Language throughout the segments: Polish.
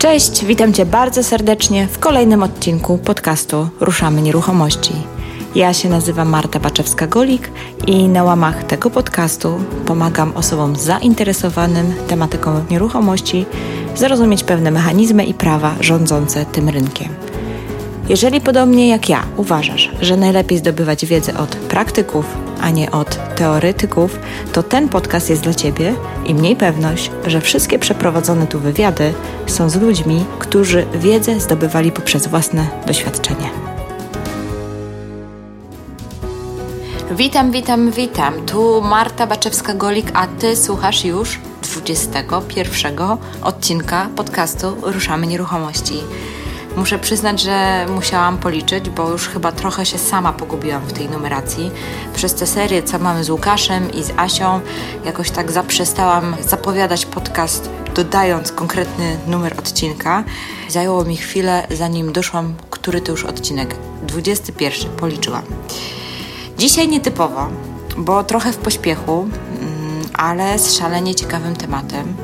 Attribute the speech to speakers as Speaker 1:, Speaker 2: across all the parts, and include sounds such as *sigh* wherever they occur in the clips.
Speaker 1: Cześć, witam Cię bardzo serdecznie w kolejnym odcinku podcastu Ruszamy Nieruchomości. Ja się nazywam Marta Baczewska-Golik i na łamach tego podcastu pomagam osobom zainteresowanym tematyką nieruchomości zrozumieć pewne mechanizmy i prawa rządzące tym rynkiem. Jeżeli podobnie jak ja uważasz, że najlepiej zdobywać wiedzę od praktyków, a nie od teoretyków, to ten podcast jest dla Ciebie i mniej pewność, że wszystkie przeprowadzone tu wywiady są z ludźmi, którzy wiedzę zdobywali poprzez własne doświadczenie. Witam, witam, witam. Tu Marta Baczewska-Golik, a Ty słuchasz już 21 odcinka podcastu Ruszamy Nieruchomości. Muszę przyznać, że musiałam policzyć, bo już chyba trochę się sama pogubiłam w tej numeracji. Przez tę serię, co mamy z Łukaszem i z Asią, jakoś tak zaprzestałam zapowiadać podcast, dodając konkretny numer odcinka. Zajęło mi chwilę, zanim doszłam, który to już odcinek. 21 policzyłam. Dzisiaj nietypowo, bo trochę w pośpiechu, mm, ale z szalenie ciekawym tematem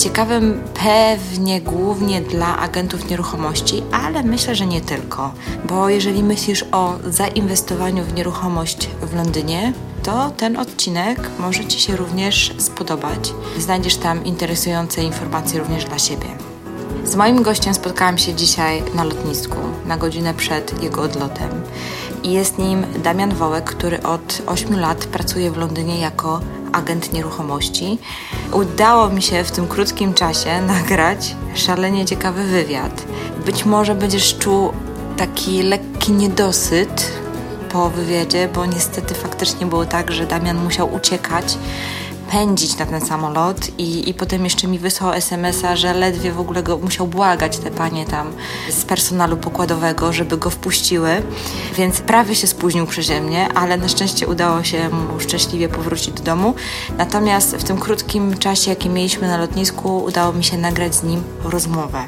Speaker 1: ciekawym pewnie głównie dla agentów nieruchomości, ale myślę, że nie tylko. Bo jeżeli myślisz o zainwestowaniu w nieruchomość w Londynie, to ten odcinek może Ci się również spodobać. Znajdziesz tam interesujące informacje również dla siebie. Z moim gościem spotkałam się dzisiaj na lotnisku, na godzinę przed jego odlotem. I jest nim Damian Wołek, który od 8 lat pracuje w Londynie jako agent nieruchomości. Udało mi się w tym krótkim czasie *laughs* nagrać szalenie ciekawy wywiad. Być może będziesz czuł taki lekki niedosyt po wywiadzie, bo niestety faktycznie było tak, że Damian musiał uciekać pędzić na ten samolot i, i potem jeszcze mi wysłał SMS-a, że ledwie w ogóle go musiał błagać te panie tam z personalu pokładowego, żeby go wpuściły, więc prawie się spóźnił przeze mnie, ale na szczęście udało się mu szczęśliwie powrócić do domu. Natomiast w tym krótkim czasie, jaki mieliśmy na lotnisku, udało mi się nagrać z nim rozmowę.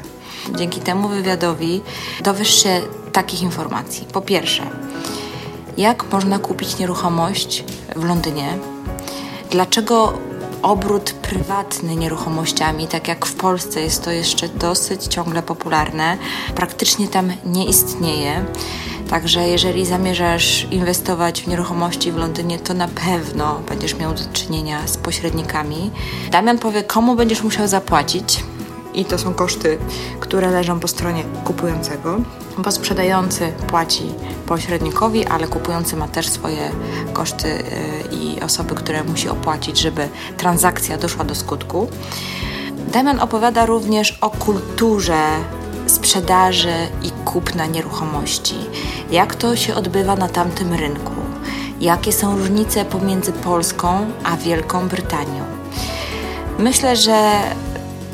Speaker 1: Dzięki temu wywiadowi dowiesz się takich informacji. Po pierwsze, jak można kupić nieruchomość w Londynie, Dlaczego obrót prywatny nieruchomościami, tak jak w Polsce jest to jeszcze dosyć ciągle popularne, praktycznie tam nie istnieje. Także jeżeli zamierzasz inwestować w nieruchomości w Londynie, to na pewno będziesz miał do czynienia z pośrednikami. Damian powie, komu będziesz musiał zapłacić. I to są koszty, które leżą po stronie kupującego bo sprzedający płaci pośrednikowi, ale kupujący ma też swoje koszty y, i osoby, które musi opłacić, żeby transakcja doszła do skutku. Damian opowiada również o kulturze sprzedaży i kupna nieruchomości. Jak to się odbywa na tamtym rynku? Jakie są różnice pomiędzy Polską a Wielką Brytanią? Myślę, że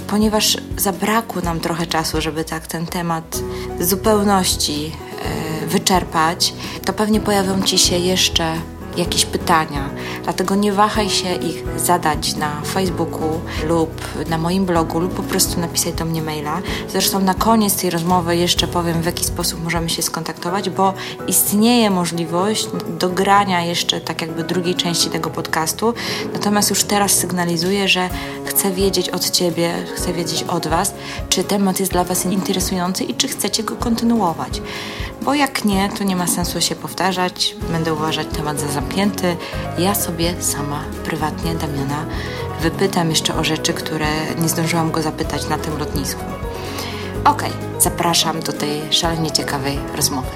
Speaker 1: ponieważ zabrakło nam trochę czasu, żeby tak ten temat zupełności e, wyczerpać, to pewnie pojawią Ci się jeszcze jakieś pytania. Dlatego nie wahaj się ich zadać na Facebooku lub na moim blogu, lub po prostu napisać do mnie maila. Zresztą na koniec tej rozmowy jeszcze powiem, w jaki sposób możemy się skontaktować, bo istnieje możliwość dogrania jeszcze tak jakby drugiej części tego podcastu. Natomiast już teraz sygnalizuję, że chcę wiedzieć od Ciebie, chcę wiedzieć od Was, czy temat jest dla Was interesujący i czy chcecie go kontynuować bo jak nie, to nie ma sensu się powtarzać, będę uważać temat za zamknięty. Ja sobie sama prywatnie Damiana wypytam jeszcze o rzeczy, które nie zdążyłam go zapytać na tym lotnisku. Ok, zapraszam do tej szalenie ciekawej rozmowy.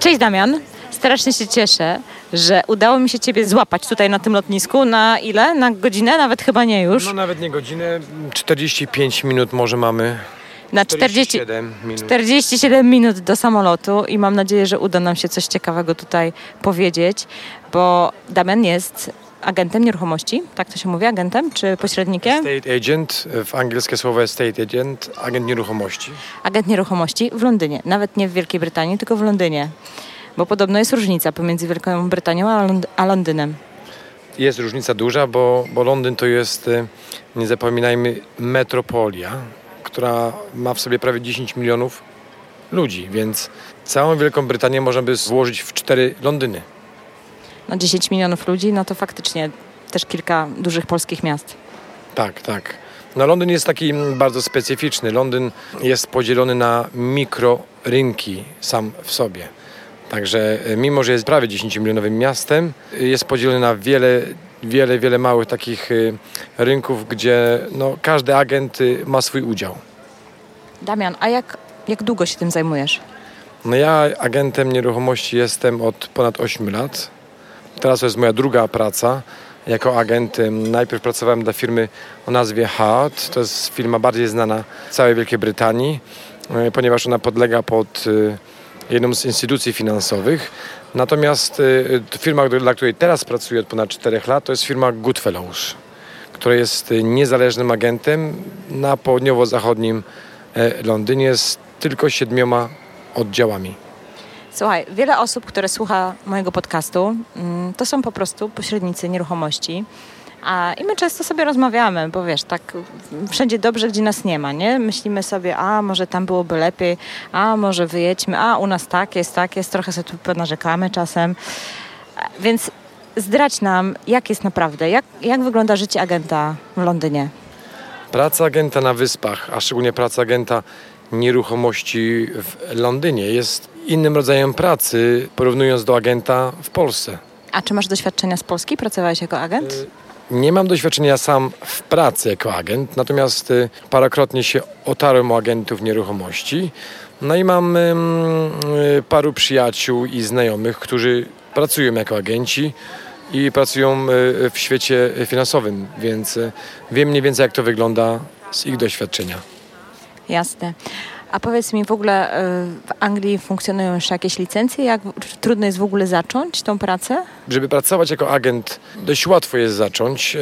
Speaker 1: Cześć Damian, strasznie się cieszę, że udało mi się Ciebie złapać tutaj na tym lotnisku. Na ile? Na godzinę? Nawet chyba nie już.
Speaker 2: No nawet nie godzinę, 45 minut może mamy
Speaker 1: na 40, 47 minut. 47 minut do samolotu i mam nadzieję, że uda nam się coś ciekawego tutaj powiedzieć, bo Damian jest agentem nieruchomości, tak to się mówi, agentem czy pośrednikiem?
Speaker 2: State agent, w angielskie słowo jest state agent, agent nieruchomości.
Speaker 1: Agent nieruchomości w Londynie, nawet nie w Wielkiej Brytanii, tylko w Londynie, bo podobno jest różnica pomiędzy Wielką Brytanią a, Lond a Londynem.
Speaker 2: Jest różnica duża, bo, bo Londyn to jest, e, nie zapominajmy, metropolia, która ma w sobie prawie 10 milionów ludzi, więc całą Wielką Brytanię można by złożyć w cztery Londyny.
Speaker 1: No 10 milionów ludzi, no to faktycznie też kilka dużych polskich miast.
Speaker 2: Tak, tak. No Londyn jest taki bardzo specyficzny. Londyn jest podzielony na mikrorynki sam w sobie. Także e, mimo, że jest prawie 10-milionowym miastem, jest podzielony na wiele, wiele, wiele małych takich e, rynków, gdzie no, każdy agent e, ma swój udział.
Speaker 3: Damian, a jak, jak długo się tym zajmujesz?
Speaker 2: No ja agentem nieruchomości jestem od ponad 8 lat. Teraz to jest moja druga praca jako agent. Najpierw pracowałem dla firmy o nazwie Hart. To jest firma bardziej znana w całej Wielkiej Brytanii, ponieważ ona podlega pod jedną z instytucji finansowych. Natomiast y, firma, dla której teraz pracuję od ponad 4 lat, to jest firma Goodfellows, która jest y, niezależnym agentem na południowo-zachodnim e, Londynie z tylko siedmioma oddziałami.
Speaker 3: Słuchaj, wiele osób, które słucha mojego podcastu, mm, to są po prostu pośrednicy nieruchomości. A, I my często sobie rozmawiamy, bo wiesz, tak wszędzie dobrze, gdzie nas nie ma, nie? Myślimy sobie, a może tam byłoby lepiej, a może wyjedźmy, a u nas tak jest, tak jest, trochę sobie tu narzekamy czasem. Więc zdrać nam, jak jest naprawdę, jak, jak wygląda życie agenta w Londynie?
Speaker 2: Praca agenta na wyspach, a szczególnie praca agenta nieruchomości w Londynie jest innym rodzajem pracy, porównując do agenta w Polsce.
Speaker 3: A czy masz doświadczenia z Polski? Pracowałeś jako agent? Y
Speaker 2: nie mam doświadczenia sam w pracy jako agent, natomiast y, parokrotnie się otarłem o agentów nieruchomości. No i mam y, paru przyjaciół i znajomych, którzy pracują jako agenci i pracują y, w świecie finansowym, więc wiem mniej więcej jak to wygląda z ich doświadczenia.
Speaker 3: Jasne. A powiedz mi, w ogóle e, w Anglii funkcjonują jeszcze jakieś licencje? Jak trudno jest w ogóle zacząć tą pracę?
Speaker 2: Żeby pracować jako agent, dość łatwo jest zacząć. E,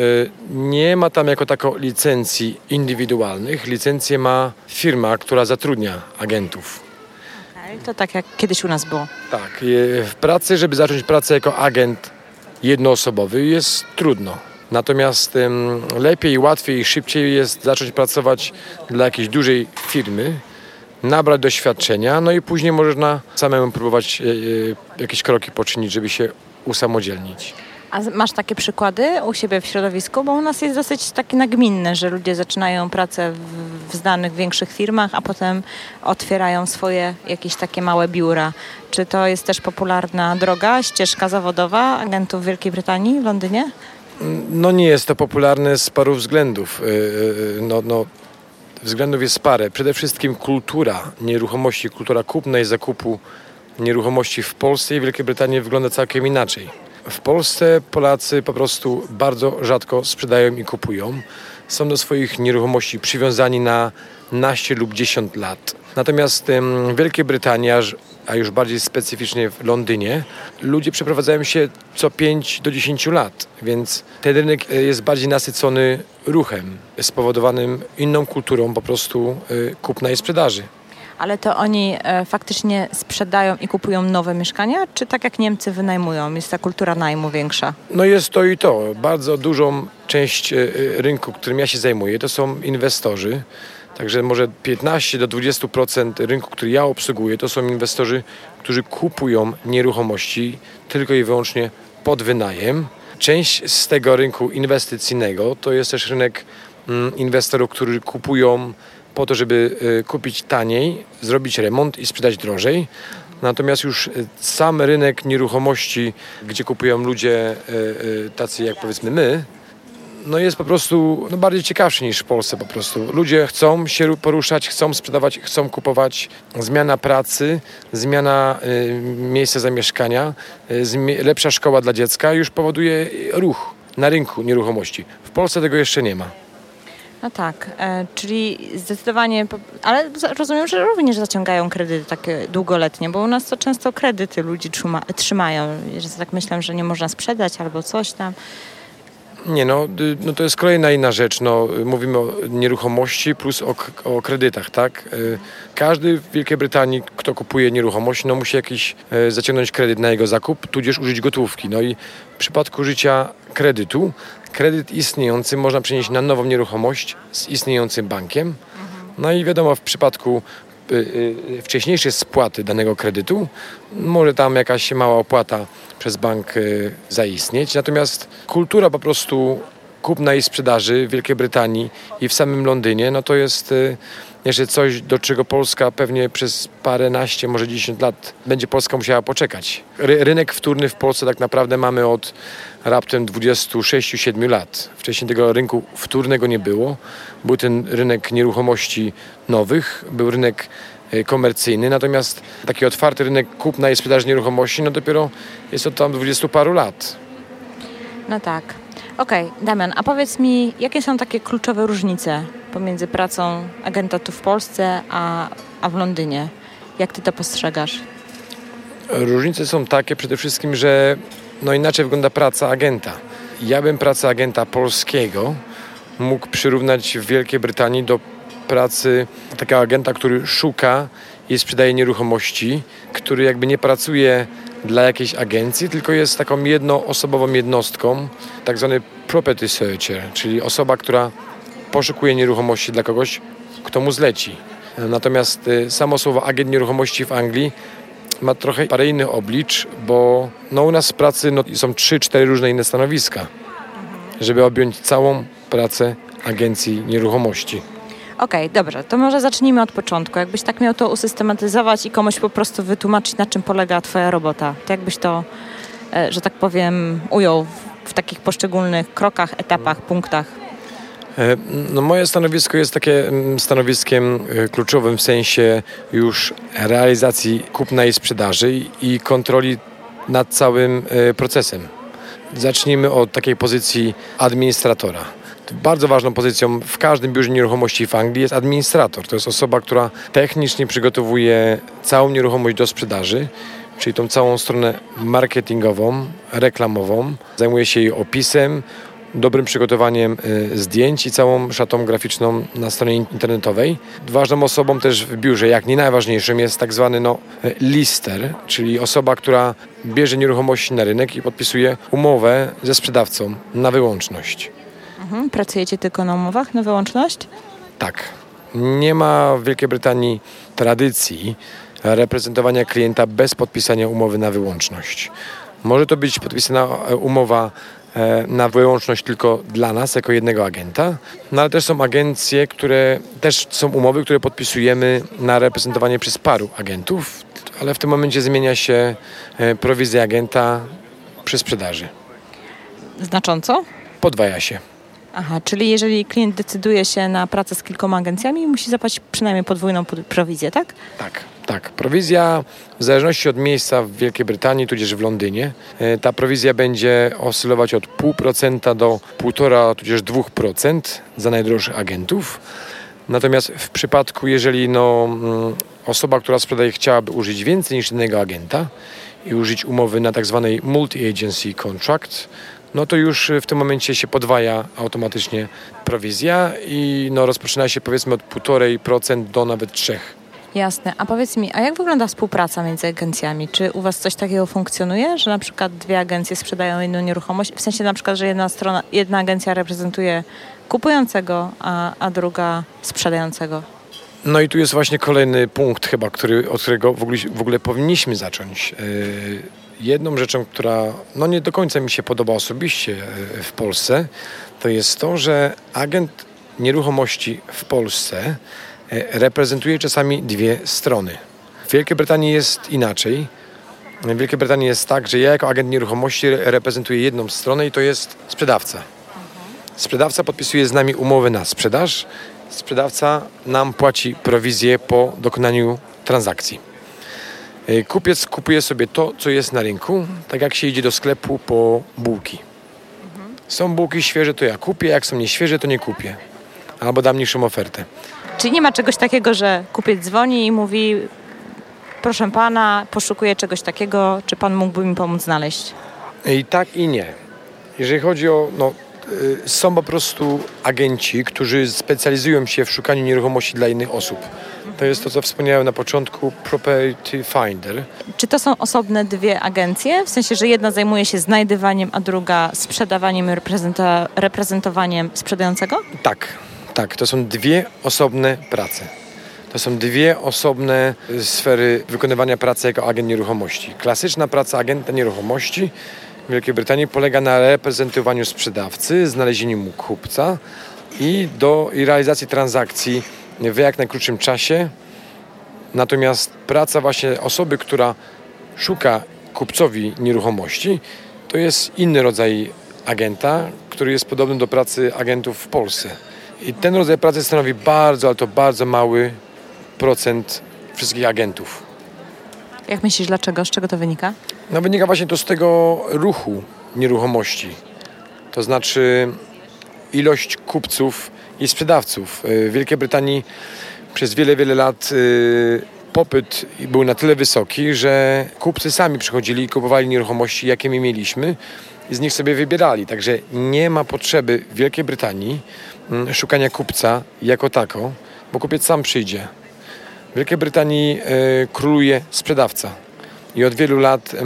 Speaker 2: nie ma tam jako tako licencji indywidualnych. Licencję ma firma, która zatrudnia agentów.
Speaker 3: Okay, to tak jak kiedyś u nas było.
Speaker 2: Tak. W pracy, żeby zacząć pracę jako agent jednoosobowy jest trudno. Natomiast lepiej, łatwiej i szybciej jest zacząć pracować dla jakiejś dużej firmy, nabrać doświadczenia, no i później można samemu próbować e, e, jakieś kroki poczynić, żeby się usamodzielnić.
Speaker 3: A masz takie przykłady u siebie w środowisku? Bo u nas jest dosyć takie nagminne, że ludzie zaczynają pracę w, znanych większych firmach, a potem otwierają swoje jakieś takie małe biura. Czy to jest też popularna droga, ścieżka zawodowa agentów w Wielkiej Brytanii, w Londynie?
Speaker 2: No nie jest to popularne z paru względów. E, no, no, względów jest parę. Przede wszystkim kultura nieruchomości, kultura kupna i zakupu nieruchomości w Polsce i Wielkiej Brytanii wygląda całkiem inaczej. W Polsce Polacy po prostu bardzo rzadko sprzedają i kupują. Są do swoich nieruchomości przywiązani na naście lub 10 lat. Natomiast w Wielkiej Brytanii, a już bardziej specyficznie w Londynie, ludzie przeprowadzają się co 5 do 10 lat, więc ten rynek e, jest bardziej nasycony ruchem spowodowanym inną kulturą po prostu e, kupna i sprzedaży.
Speaker 3: Ale to oni e, faktycznie sprzedają i kupują nowe mieszkania, czy tak jak Niemcy wynajmują? Jest ta kultura najmu większa?
Speaker 2: No jest to i to. Bardzo dużą część rynku, którym ja się zajmuję, to są inwestorzy. Także może 15 do 20% rynku, który ja obsługuję, to są inwestorzy, którzy kupują nieruchomości tylko i wyłącznie pod wynajem. Część z tego rynku inwestycyjnego to jest też rynek mm, inwestorów, którzy kupują po to, żeby y, kupić taniej, zrobić remont i sprzedać drożej. Natomiast już y, sam rynek nieruchomości, gdzie kupują ludzie y, tacy jak powiedzmy my, no jest po prostu no bardziej ciekawszy niż w Polsce po prostu. Ludzie chcą się poruszać, chcą sprzedawać, chcą kupować. Zmiana pracy, zmiana y, miejsca zamieszkania, y, lepsza szkoła dla dziecka już powoduje ruch na rynku nieruchomości. W Polsce tego jeszcze nie ma.
Speaker 3: No tak, e, czyli zdecydowanie, ale rozumiem, że również zaciągają kredyty takie długoletnie, bo u nas to często kredyty ludzi trzyma, trzymają. Że tak myślę, że nie można sprzedać albo coś tam.
Speaker 2: Nie no, no to jest kolejna inna rzecz. No, mówimy o nieruchomości plus o, o kredytach, tak? Y, każdy w Wielkiej Brytanii, kto kupuje nieruchomość, no musi jakiś e, zaciągnąć kredyt na jego zakup, tudzież użyć gotówki. No i w przypadku użycia kredytu, kredyt istniejący można przenieść na nową nieruchomość z istniejącym bankiem. No i wiadomo, w przypadku Y, y, wcześniejsze spłaty danego kredytu, może tam jakaś mała opłata przez bank y, zaistnieć. Natomiast kultura po prostu kupna i sprzedaży w Wielkiej Brytanii i w samym Londynie, no to jest jeszcze coś, do czego Polska pewnie przez paręnaście, może 10 lat będzie Polska musiała poczekać. Ry rynek wtórny w Polsce tak naprawdę mamy od raptem 26-7 lat. Wcześniej tego rynku wtórnego nie było. Był ten rynek nieruchomości nowych, był rynek y, komercyjny, natomiast taki otwarty rynek kupna i sprzedaży nieruchomości, no dopiero jest od tam 20 paru lat.
Speaker 3: No tak. Okej, okay, Damian, a powiedz mi, jakie są takie kluczowe różnice pomiędzy pracą agenta tu w Polsce, a, a w Londynie? Jak ty to postrzegasz?
Speaker 2: Różnice są takie przede wszystkim, że no inaczej wygląda praca agenta. Ja bym pracę agenta polskiego mógł przyrównać w Wielkiej Brytanii do pracy takiego agenta, który szuka i sprzedaje nieruchomości, który jakby nie pracuje dla jakiejś agencji, tylko jest taką jednoosobową jednostką, tak zwany property searcher, czyli osoba, która poszukuje nieruchomości dla kogoś, kto mu zleci. Natomiast y, samo słowo agent nieruchomości w Anglii ma trochę parę innych oblicz, bo no u nas w pracy no, są trzy, cztery różne inne stanowiska, żeby objąć całą pracę agencji nieruchomości.
Speaker 3: Okej, okay, dobrze, to może zacznijmy od początku. Jakbyś tak miał to usystematyzować i komuś po prostu wytłumaczyć, na czym polega Twoja robota, to jakbyś to, e, że tak powiem, ujął w takich poszczególnych krokach, etapach, punktach?
Speaker 2: E, no moje stanowisko jest takie mm, stanowiskiem e, kluczowym w sensie już realizacji kupna i sprzedaży i kontroli nad całym procesem. Zacznijmy od takiej pozycji administratora bardzo ważną pozycją w każdym biurze nieruchomości w Anglii jest administrator. To jest osoba, która technicznie przygotowuje całą nieruchomość do sprzedaży, czyli tą całą stronę marketingową, reklamową. Zajmuje się jej opisem, dobrym przygotowaniem y, zdjęć i całą szatą graficzną na stronie internetowej. Ważną osobą też w biurze, jak nie najważniejszym, jest tak zwany no, lister, czyli osoba, która bierze nieruchomości na rynek i podpisuje umowę ze sprzedawcą na wyłączność.
Speaker 3: Mhm. Pracujecie tylko na umowach na wyłączność?
Speaker 2: Tak. Nie ma w Wielkiej Brytanii tradycji reprezentowania klienta bez podpisania umowy na wyłączność. Może to być podpisana umowa e, na wyłączność tylko dla nas, jako jednego agenta, no ale też są agencje, które też są umowy, które podpisujemy na reprezentowanie przez paru agentów, ale w tym momencie zmienia się e, prowizja agenta przy sprzedaży.
Speaker 3: Znacząco?
Speaker 2: Podwaja się.
Speaker 3: Aha, czyli jeżeli klient decyduje się na pracę z kilkoma agencjami, musi zapłacić przynajmniej podwójną prowizję, tak?
Speaker 2: Tak, tak. Prowizja w zależności od miejsca w Wielkiej Brytanii, tudzież w Londynie, e, ta prowizja będzie oscylować od 0,5% do 1,5 tudzież 2% za najdroższych agentów. Natomiast w przypadku, jeżeli no, mm, osoba, która sprzedaje, chciałaby użyć więcej niż jednego agenta i użyć umowy na tak zwanej multi-agency contract, no to już w tym momencie się podwaja automatycznie prowizja i no rozpoczyna się powiedzmy od 1,5% do nawet 3%.
Speaker 3: Jasne. A powiedz mi, a jak wygląda współpraca między agencjami? Czy u Was coś takiego funkcjonuje, że na przykład dwie agencje sprzedają jedną nieruchomość? W sensie na przykład, że jedna strona, jedna agencja reprezentuje kupującego, a, a druga sprzedającego?
Speaker 2: No i tu jest właśnie kolejny punkt chyba, który, od którego w ogóle, w ogóle powinniśmy zacząć. Yy jedną rzeczą, która no nie do końca mi się podoba osobiście e, w Polsce, to jest to, że agent nieruchomości w Polsce e, reprezentuje czasami dwie strony. W Wielkiej Brytanii jest inaczej. W Wielkiej Brytanii jest tak, że ja jako agent nieruchomości reprezentuję jedną stronę i to jest sprzedawca. Sprzedawca podpisuje z nami umowę na sprzedaż. Sprzedawca nam płaci prowizję po dokonaniu transakcji. E, kupiec kupuje sobie to, co jest na rynku, tak jak się idzie do sklepu po bułki. Są bułki świeże, to ja kupię, jak są nieświeże, to nie kupię. Albo dam niższą ofertę.
Speaker 3: Czyli nie ma czegoś takiego, że kupiec dzwoni i mówi proszę pana, poszukuję czegoś takiego, czy pan mógłby mi pomóc znaleźć?
Speaker 2: I tak i nie. Jeżeli chodzi o no, y, są po prostu agenci, którzy specjalizują się w szukaniu nieruchomości dla innych osób. To jest to, co wspomniałem na początku, Property Finder.
Speaker 3: Czy to są osobne dwie agencje? W sensie, że jedna zajmuje się znajdywaniem, a druga sprzedawaniem i reprezentowaniem sprzedającego?
Speaker 2: Tak, tak. To są dwie osobne prace. To są dwie osobne sfery wykonywania pracy jako agent nieruchomości. Klasyczna praca agenta nieruchomości w Wielkiej Brytanii polega na reprezentowaniu sprzedawcy, znalezieniu mu kupca i, do, i realizacji transakcji w jak najkrótszym czasie. Natomiast praca właśnie osoby, która szuka kupcowi nieruchomości, to jest inny rodzaj agenta, który jest podobny do pracy agentów w Polsce. I ten rodzaj pracy stanowi bardzo, ale to bardzo mały procent wszystkich agentów.
Speaker 3: Jak myślisz, dlaczego? Z czego to wynika?
Speaker 2: No wynika właśnie to z tego ruchu nieruchomości. To znaczy ilość kupców i sprzedawców. W Wielkiej Brytanii przez wiele, wiele lat y, popyt był na tyle wysoki, że kupcy sami przychodzili i kupowali nieruchomości, jakie my mieliśmy i z nich sobie wybierali. Także nie ma potrzeby w Wielkiej Brytanii mm, szukania kupca jako tako, bo kupiec sam przyjdzie. W Wielkiej Brytanii y, króluje sprzedawca. I od wielu lat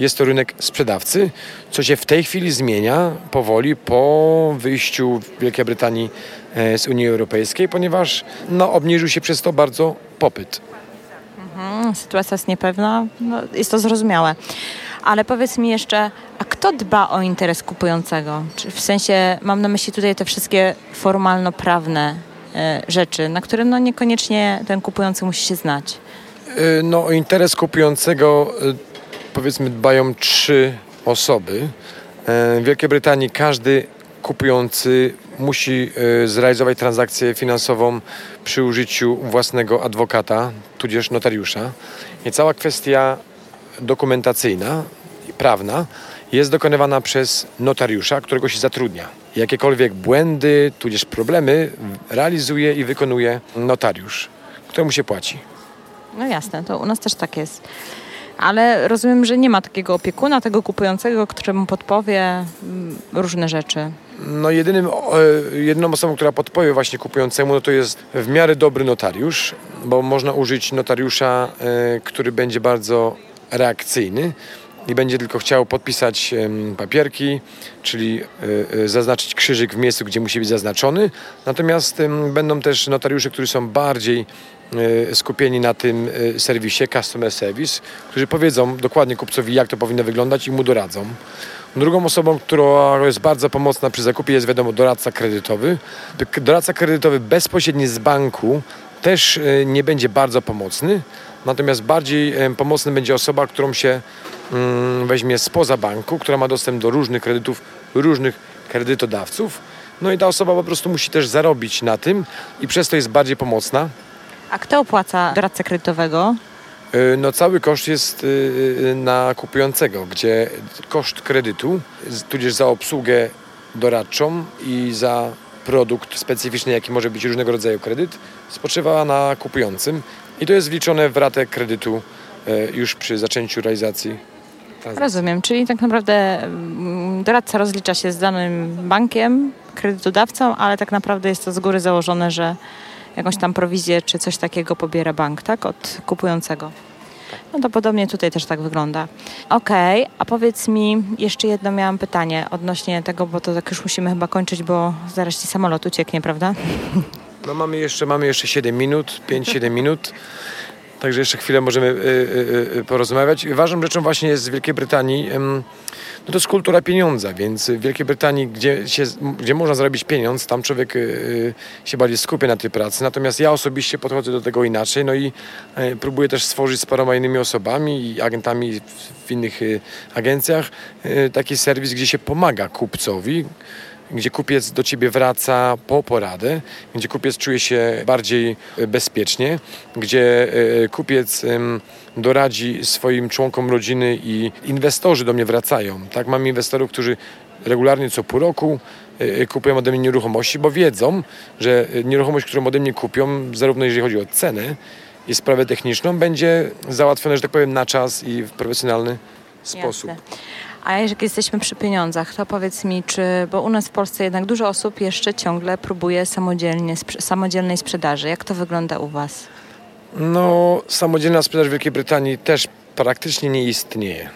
Speaker 2: jest to rynek sprzedawcy, co się w tej chwili zmienia powoli po wyjściu Wielkiej Brytanii e, z Unii Europejskiej, ponieważ no, obniżył się przez to bardzo popyt.
Speaker 3: Mhm, sytuacja jest niepewna, no, jest to zrozumiałe. Ale powiedz mi jeszcze, a kto dba o interes kupującego? Czy w sensie, mam na myśli tutaj te wszystkie formalno-prawne e, rzeczy, na które no niekoniecznie ten kupujący musi się znać.
Speaker 2: E, no, o interes kupującego e, powiedzmy dbają trzy osoby. E, w Wielkiej Brytanii każdy kupujący musi zrealizować transakcję finansową przy użyciu własnego adwokata, tudzież notariusza. I cała kwestia dokumentacyjna i prawna jest dokonywana przez notariusza, którego się zatrudnia. Jakiekolwiek błędy, tudzież problemy realizuje i wykonuje notariusz, któremu się płaci.
Speaker 3: No jasne, to u nas też tak jest. Ale rozumiem, że nie ma takiego opiekuna, tego kupującego, któremu podpowie mm, różne rzeczy.
Speaker 2: No jedynym, jedyną osobą, która podpowie właśnie kupującemu, no to jest w miarę dobry notariusz, bo można użyć notariusza, e, który będzie bardzo reakcyjny i będzie tylko chciał podpisać papierki, czyli e, e, zaznaczyć krzyżyk w miejscu, gdzie musi być zaznaczony. Natomiast będą też notariusze, którzy są bardziej E, skupieni na tym e, serwisie Customer Service, którzy powiedzą dokładnie kupcowi, jak to powinno wyglądać i mu doradzą. Drugą osobą, która jest bardzo pomocna przy zakupie jest wiadomo doradca kredytowy. Doradca kredytowy bezpośrednio z banku też e, nie będzie bardzo pomocny, natomiast bardziej pomocny będzie osoba, którą się mm, weźmie spoza banku, która ma dostęp do różnych kredytów, różnych kredytodawców. No i ta osoba po prostu musi też zarobić na tym i przez to jest bardziej pomocna.
Speaker 3: A kto opłaca doradcę kredytowego?
Speaker 2: Y, no cały koszt jest y, y, na kupującego, gdzie koszt kredytu, tudzież za obsługę doradczą i za produkt specyficzny, jaki może być różnego rodzaju kredyt, spoczywa na kupującym i to jest wliczone w ratę kredytu już przy zaczęciu realizacji
Speaker 3: transakcji. Rozumiem, czyli tak naprawdę mm, doradca rozlicza się z danym bankiem, kredytodawcą, ale tak naprawdę jest to z góry założone, że jakąś tam prowizję czy coś takiego pobiera bank, tak? Od kupującego. No to podobnie tutaj też tak wygląda. Okej, okay, a powiedz mi, jeszcze jedno miałam pytanie odnośnie tego, bo to tak już musimy chyba kończyć, bo zaraz ci samolot ucieknie, prawda?
Speaker 2: No mamy jeszcze, mamy jeszcze 7 minut, 5-7 minut. Także jeszcze chwilę możemy y, y, y, porozmawiać. Ważną rzeczą właśnie jest z Wielkiej Brytanii no to jest kultura pieniądza, więc w Wielkiej Brytanii, gdzie, się, gdzie można zarobić pieniądz, tam człowiek yy, się bardziej skupia na tej pracy. Natomiast ja osobiście podchodzę do tego inaczej, no i yy, próbuję też stworzyć z paroma innymi osobami i agentami w, innych yy, agencjach y, taki serwis, gdzie się pomaga kupcowi, gdzie kupiec do ciebie wraca po poradę, gdzie kupiec czuje się bardziej bezpiecznie, gdzie e, kupiec doradzi swoim członkom rodziny i inwestorzy do mnie wracają. Tak, mam inwestorów, którzy regularnie co pół roku e, kupują ode mnie nieruchomości, bo wiedzą, że nieruchomość, którą ode mnie kupią, zarówno jeżeli chodzi o cenę i sprawę techniczną, będzie załatwione, że tak powiem, na czas i w profesjonalny sposób. Jasne.
Speaker 3: A jak jesteśmy przy pieniądzach, to powiedz mi, czy, bo u nas w Polsce jednak dużo osób jeszcze ciągle próbuje samodzielnie, samodzielnej sprzedaży. Jak to wygląda u Was?
Speaker 2: No, samodzielna sprzedaż w Wielkiej Brytanii też praktycznie nie istnieje.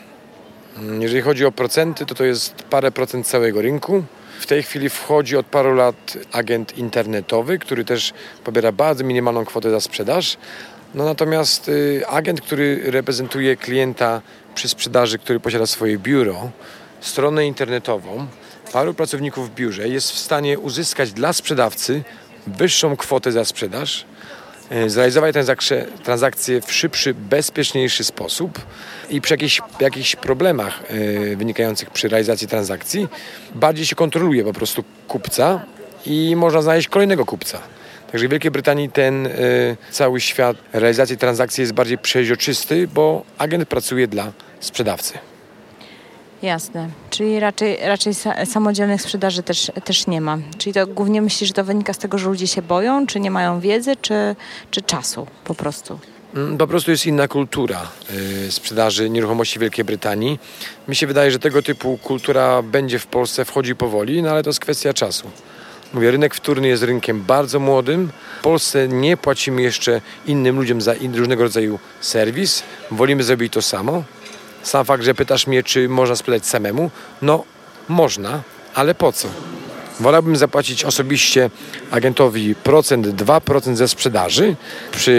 Speaker 2: Jeżeli chodzi o procenty, to to jest parę procent całego rynku. W tej chwili wchodzi od paru lat agent internetowy, który też pobiera bardzo minimalną kwotę za sprzedaż. No natomiast y, agent, który reprezentuje klienta przy sprzedaży, który posiada swoje biuro stronę internetową, paru pracowników w biurze jest w stanie uzyskać dla sprzedawcy wyższą kwotę za sprzedaż, e, zrealizować transakcje w szybszy, bezpieczniejszy sposób i przy jakichś, jakichś problemach e, wynikających przy realizacji transakcji bardziej się kontroluje po prostu kupca i można znaleźć kolejnego kupca. Także w Wielkiej Brytanii ten y, cały świat realizacji transakcji jest bardziej przeźroczysty, bo agent pracuje dla sprzedawcy.
Speaker 3: Jasne, czyli raczej, raczej samodzielnych sprzedaży też, też nie ma. Czyli to głównie myślisz, że to wynika z tego, że ludzie się boją, czy nie mają wiedzy, czy, czy czasu po prostu?
Speaker 2: Mm, po prostu jest inna kultura y, sprzedaży nieruchomości w Wielkiej Brytanii. Mi się wydaje, że tego typu kultura będzie w Polsce, wchodzi powoli, no ale to jest kwestia czasu. Mówię, rynek wtórny jest rynkiem bardzo młodym. W Polsce nie płacimy jeszcze innym ludziom za różnego rodzaju serwis. Wolimy zrobić to samo. Sam fakt, że pytasz mnie, czy można sprzedać samemu, no można, ale po co? Wolałbym zapłacić osobiście agentowi procent, 2% ze sprzedaży przy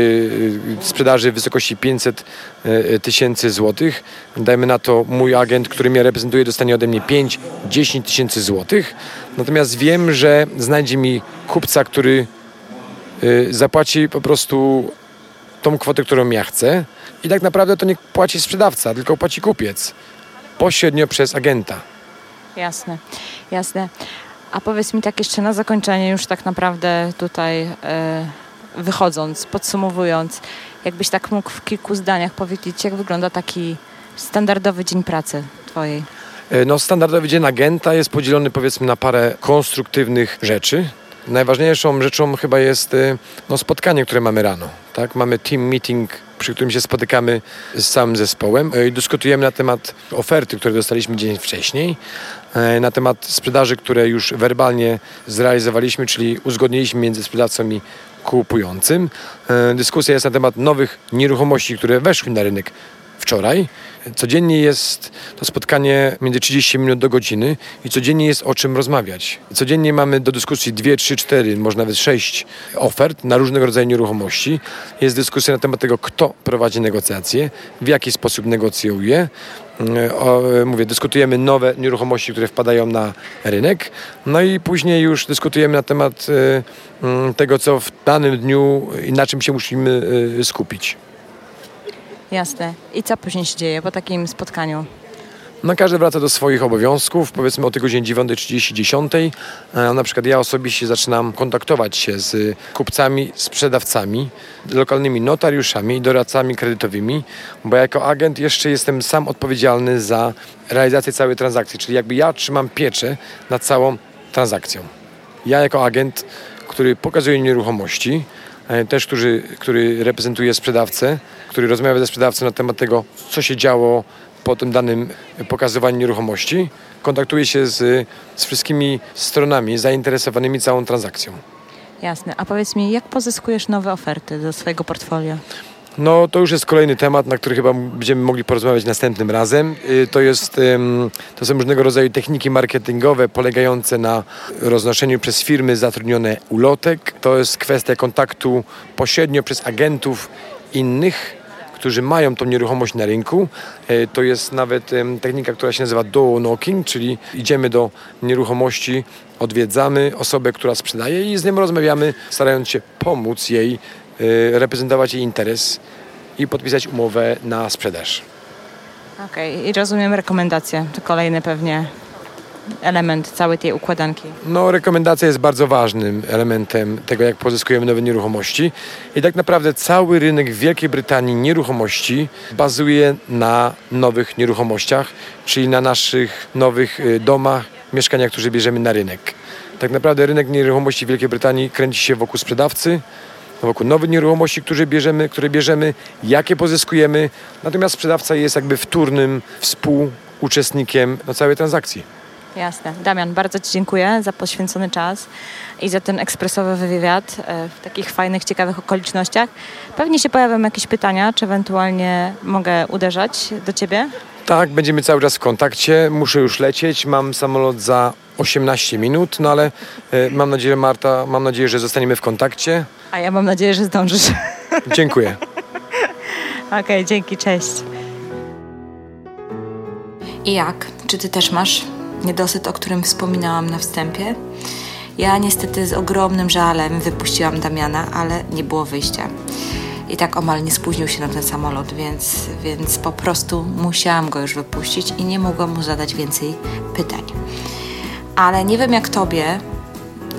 Speaker 2: y, sprzedaży w wysokości 500 y, tysięcy złotych. Dajmy na to mój agent, który mnie reprezentuje, dostanie ode mnie 5-10 tysięcy złotych. Natomiast wiem, że znajdzie mi kupca, który y, zapłaci po prostu tą kwotę, którą ja chcę. I tak naprawdę to nie płaci sprzedawca, tylko płaci kupiec. Pośrednio przez agenta.
Speaker 3: Jasne, jasne. A powiedz mi tak jeszcze na zakończenie, już tak naprawdę tutaj e, wychodząc, podsumowując, jakbyś tak mógł w kilku zdaniach powiedzieć, jak wygląda taki standardowy dzień pracy Twojej?
Speaker 2: E, no, standardowy dzień agenta jest podzielony powiedzmy na parę konstruktywnych rzeczy. Najważniejszą rzeczą chyba jest e, no, spotkanie, które mamy rano. Tak? Mamy team meeting, przy którym się spotykamy z całym zespołem i dyskutujemy na temat oferty, które dostaliśmy dzień wcześniej. E, na temat sprzedaży, które już werbalnie zrealizowaliśmy, czyli uzgodniliśmy między sprzedawcą i kupującym. E, dyskusja jest na temat nowych nieruchomości, które weszły na rynek wczoraj. Codziennie jest to spotkanie między 30 minut do godziny i codziennie jest o czym rozmawiać. Codziennie mamy do dyskusji 2, 3, 4, może nawet 6 ofert na różnego rodzaju nieruchomości. Jest dyskusja na temat tego, kto prowadzi negocjacje, w jaki sposób negocjuje. E, o, mówię, dyskutujemy nowe nieruchomości, które wpadają na rynek, no i później już dyskutujemy na temat y, tego, co w danym dniu i na czym się musimy skupić.
Speaker 3: Jasne. I co później się dzieje po takim spotkaniu?
Speaker 2: No każdy wraca do swoich obowiązków, powiedzmy o godzinie 9.30, 10. E, na przykład ja osobiście zaczynam kontaktować się z kupcami, sprzedawcami, lokalnymi notariuszami i doradcami kredytowymi, bo jako agent jeszcze jestem sam odpowiedzialny za realizację całej transakcji, czyli jakby ja trzymam pieczę nad całą transakcją. Ja jako agent, który pokazuje nieruchomości, e, też który, który reprezentuje sprzedawcę, który rozmawia ze sprzedawcą na temat tego, co się działo po tym danym pokazywaniu nieruchomości. Kontaktuje się z, z wszystkimi stronami zainteresowanymi całą transakcją.
Speaker 3: Jasne. A powiedz mi, jak pozyskujesz nowe oferty do swojego portfolio?
Speaker 2: No to już jest kolejny temat, na który chyba będziemy mogli porozmawiać następnym razem. Y, to, jest, to są różnego rodzaju techniki marketingowe polegające na roznoszeniu przez firmy zatrudnione ulotek. To jest kwestia kontaktu pośrednio przez agentów innych którzy mają tą nieruchomość na rynku. E, to jest nawet technika, która się nazywa door knocking, czyli idziemy do nieruchomości, odwiedzamy osobę, która sprzedaje i z nią rozmawiamy, starając się pomóc jej e, reprezentować jej interes i podpisać umowę na sprzedaż.
Speaker 3: Okej, okay. i rozumiem rekomendacje. To kolejny pewnie element całej tej układanki?
Speaker 2: No, rekomendacja jest bardzo ważnym elementem tego, jak pozyskujemy nowe nieruchomości. I tak naprawdę cały rynek w Wielkiej Brytanii nieruchomości bazuje na nowych nieruchomościach, czyli na naszych nowych y, domach, mieszkaniach, które bierzemy na rynek. Tak naprawdę rynek nieruchomości Wielkiej Brytanii kręci się wokół sprzedawcy, wokół nowych nieruchomości, które bierzemy, które bierzemy, jakie pozyskujemy. Natomiast sprzedawca jest jakby wtórnym współuczestnikiem na całej transakcji.
Speaker 3: Jasne. Damian, bardzo Ci dziękuję za poświęcony czas i za ten ekspresowy wywiad e, w takich fajnych, ciekawych okolicznościach. Pewnie się pojawią jakieś pytania, czy ewentualnie mogę uderzać do Ciebie?
Speaker 2: Tak, będziemy cały czas w kontakcie. Muszę już lecieć. Mam samolot za 18 minut, no ale e, mam nadzieję, Marta, mam nadzieję, że zostaniemy w kontakcie.
Speaker 3: A ja mam nadzieję, że zdążysz.
Speaker 2: Dziękuję. *laughs*
Speaker 3: Okej, okay, dzięki, cześć. I jak?
Speaker 1: czy ty też masz niedosyt, o którym wspominałam na wstępie. Ja niestety z ogromnym żalem wypuściłam Damiana, ale nie było wyjścia. I tak omal nie spóźnił się na ten samolot, więc, więc po prostu musiałam go już wypuścić i nie mogłam mu zadać więcej pytań. Ale nie wiem jak tobie,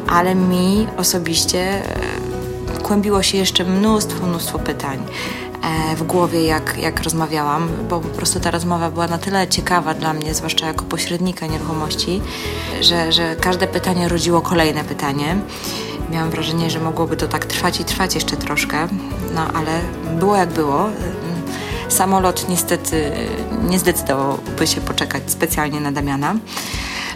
Speaker 1: ale mi osobiście e, kłębiło się jeszcze mnóstwo, mnóstwo pytań w głowie, jak, jak rozmawiałam, bo po prostu ta rozmowa była na tyle ciekawa dla mnie, zwłaszcza jako pośrednika nieruchomości, że, że każde pytanie rodziło kolejne pytanie. Miałam wrażenie, że mogłoby to tak trwać i trwać jeszcze troszkę, no ale było jak było. Samolot niestety nie zdecydowałby się poczekać specjalnie na Damiana.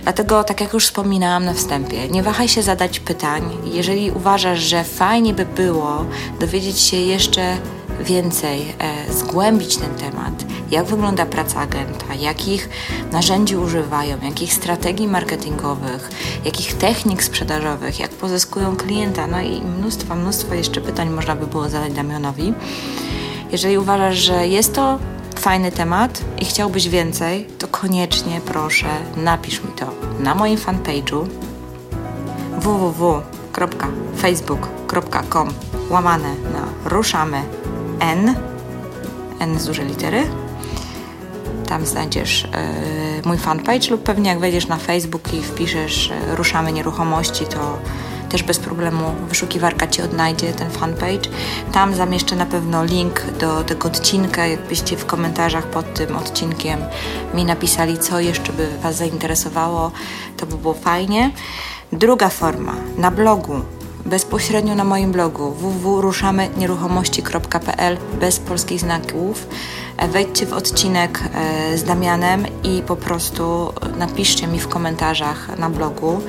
Speaker 1: Dlatego, tak jak już wspominałam na wstępie, nie wahaj się zadać pytań. Jeżeli uważasz, że fajnie by było dowiedzieć się jeszcze więcej, e, zgłębić ten temat, jak wygląda praca agenta, jakich narzędzi używają, jakich strategii marketingowych, jakich technik sprzedażowych, jak pozyskują klienta, no i mnóstwo, mnóstwo jeszcze pytań można by było zadać Damianowi. Jeżeli uważasz, że jest to fajny temat i chciałbyś więcej, to koniecznie proszę napisz mi to na moim fanpage'u www.facebook.com łamane na ruszamy N N z duże litery tam znajdziesz y, mój fanpage lub pewnie jak wejdziesz na Facebook i wpiszesz y, ruszamy nieruchomości to też bez problemu wyszukiwarka Ci odnajdzie ten fanpage. Tam zamieszczę na pewno link do tego odcinka, jakbyście w komentarzach pod tym odcinkiem mi napisali, co jeszcze by Was zainteresowało, to by było fajnie. Druga forma, na blogu bezpośrednio na moim blogu www.ruszamynieruchomości.pl bez polskich znaków. Wejdźcie w odcinek e, z Damianem i po prostu napiszcie mi w komentarzach na blogu.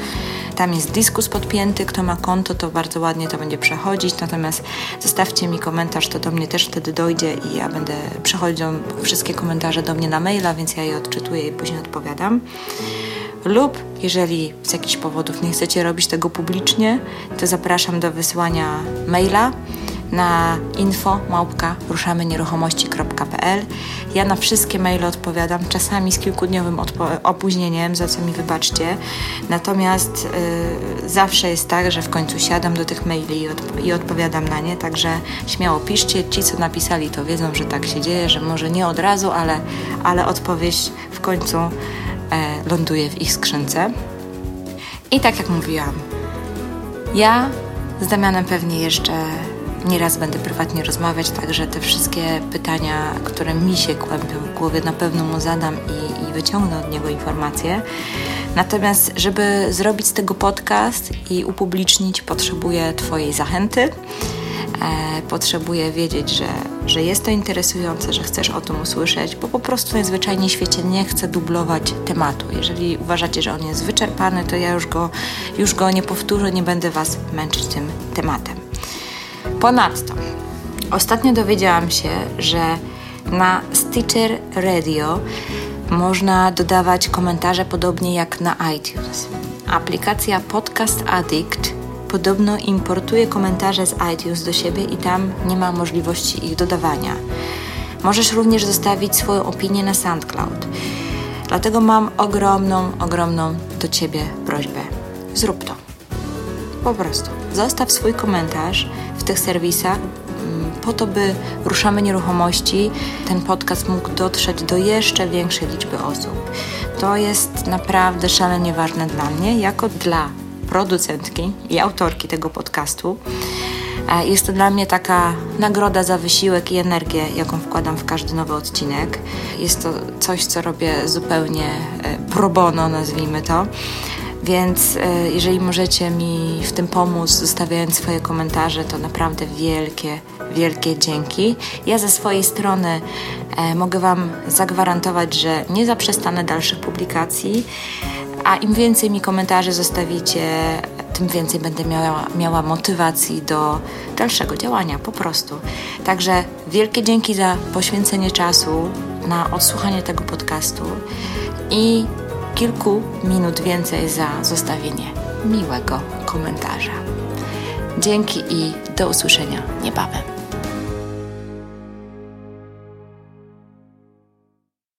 Speaker 1: Tam jest dyskus podpięty, kto ma konto, to bardzo ładnie to będzie przechodzić, natomiast zostawcie mi komentarz, to do mnie też wtedy dojdzie i ja będę przechodził wszystkie komentarze do mnie na maila, więc ja je odczytuję i później odpowiadam. Lub jeżeli z jakichś powodów nie chcecie robić tego publicznie, to zapraszam do wysłania maila na info małpka ruszamynieruchomości.pl. Ja na wszystkie maile odpowiadam, czasami z kilkudniowym opóźnieniem, za co mi wybaczcie. Natomiast y, zawsze jest tak, że w końcu siadam do tych maili i, odp i odpowiadam na nie, także śmiało piszcie. Ci, co napisali, to wiedzą, że tak się dzieje, że może nie od razu, ale, ale odpowiedź w końcu ląduje w ich skrzynce. I tak jak mówiłam, ja z Damianem pewnie jeszcze Nieraz będę prywatnie rozmawiać, także te wszystkie pytania, które mi się kłębią w głowie, na pewno mu zadam i, i wyciągnę od niego informacje. Natomiast, żeby zrobić z tego podcast i upublicznić, potrzebuję Twojej zachęty. E, potrzebuję wiedzieć, że, że jest to interesujące, że chcesz o tym usłyszeć, bo po prostu najzwyczajniej w świecie nie chcę dublować tematu. Jeżeli uważacie, że on jest wyczerpany, to ja już go, już go nie powtórzę, nie będę Was męczyć tym tematem. Ponadto, ostatnio dowiedziałam się, że na Stitcher Radio można dodawać komentarze podobnie jak na iTunes. Aplikacja Podcast Addict podobno importuje komentarze z iTunes do siebie i tam nie ma możliwości ich dodawania. Możesz również zostawić swoją opinię na SoundCloud. Dlatego mam ogromną, ogromną do Ciebie prośbę. Zrób to. Po prostu. Zostaw swój komentarz tych serwisach mm, po to, by ruszamy nieruchomości, ten podcast mógł dotrzeć do jeszcze większej liczby osób. To jest naprawdę szalenie ważne dla mnie, jako dla producentki i autorki tego podcastu. Jest to dla mnie taka nagroda za wysiłek i energię, jaką wkładam w każdy nowy odcinek. Jest to coś, co robię zupełnie e, pro bono, nazwijmy to. Więc e, jeżeli możecie mi w tym pomóc, zostawiając swoje komentarze, to naprawdę wielkie, wielkie dzięki. Ja ze swojej strony e, mogę Wam zagwarantować, że nie zaprzestanę dalszych publikacji, a im więcej mi komentarzy zostawicie, tym więcej będę miała, miała motywacji do dalszego działania po prostu. Także wielkie dzięki za poświęcenie czasu na odsłuchanie tego podcastu i kilku minut więcej za zostawienie miłego komentarza. Dzięki i do usłyszenia niebawem.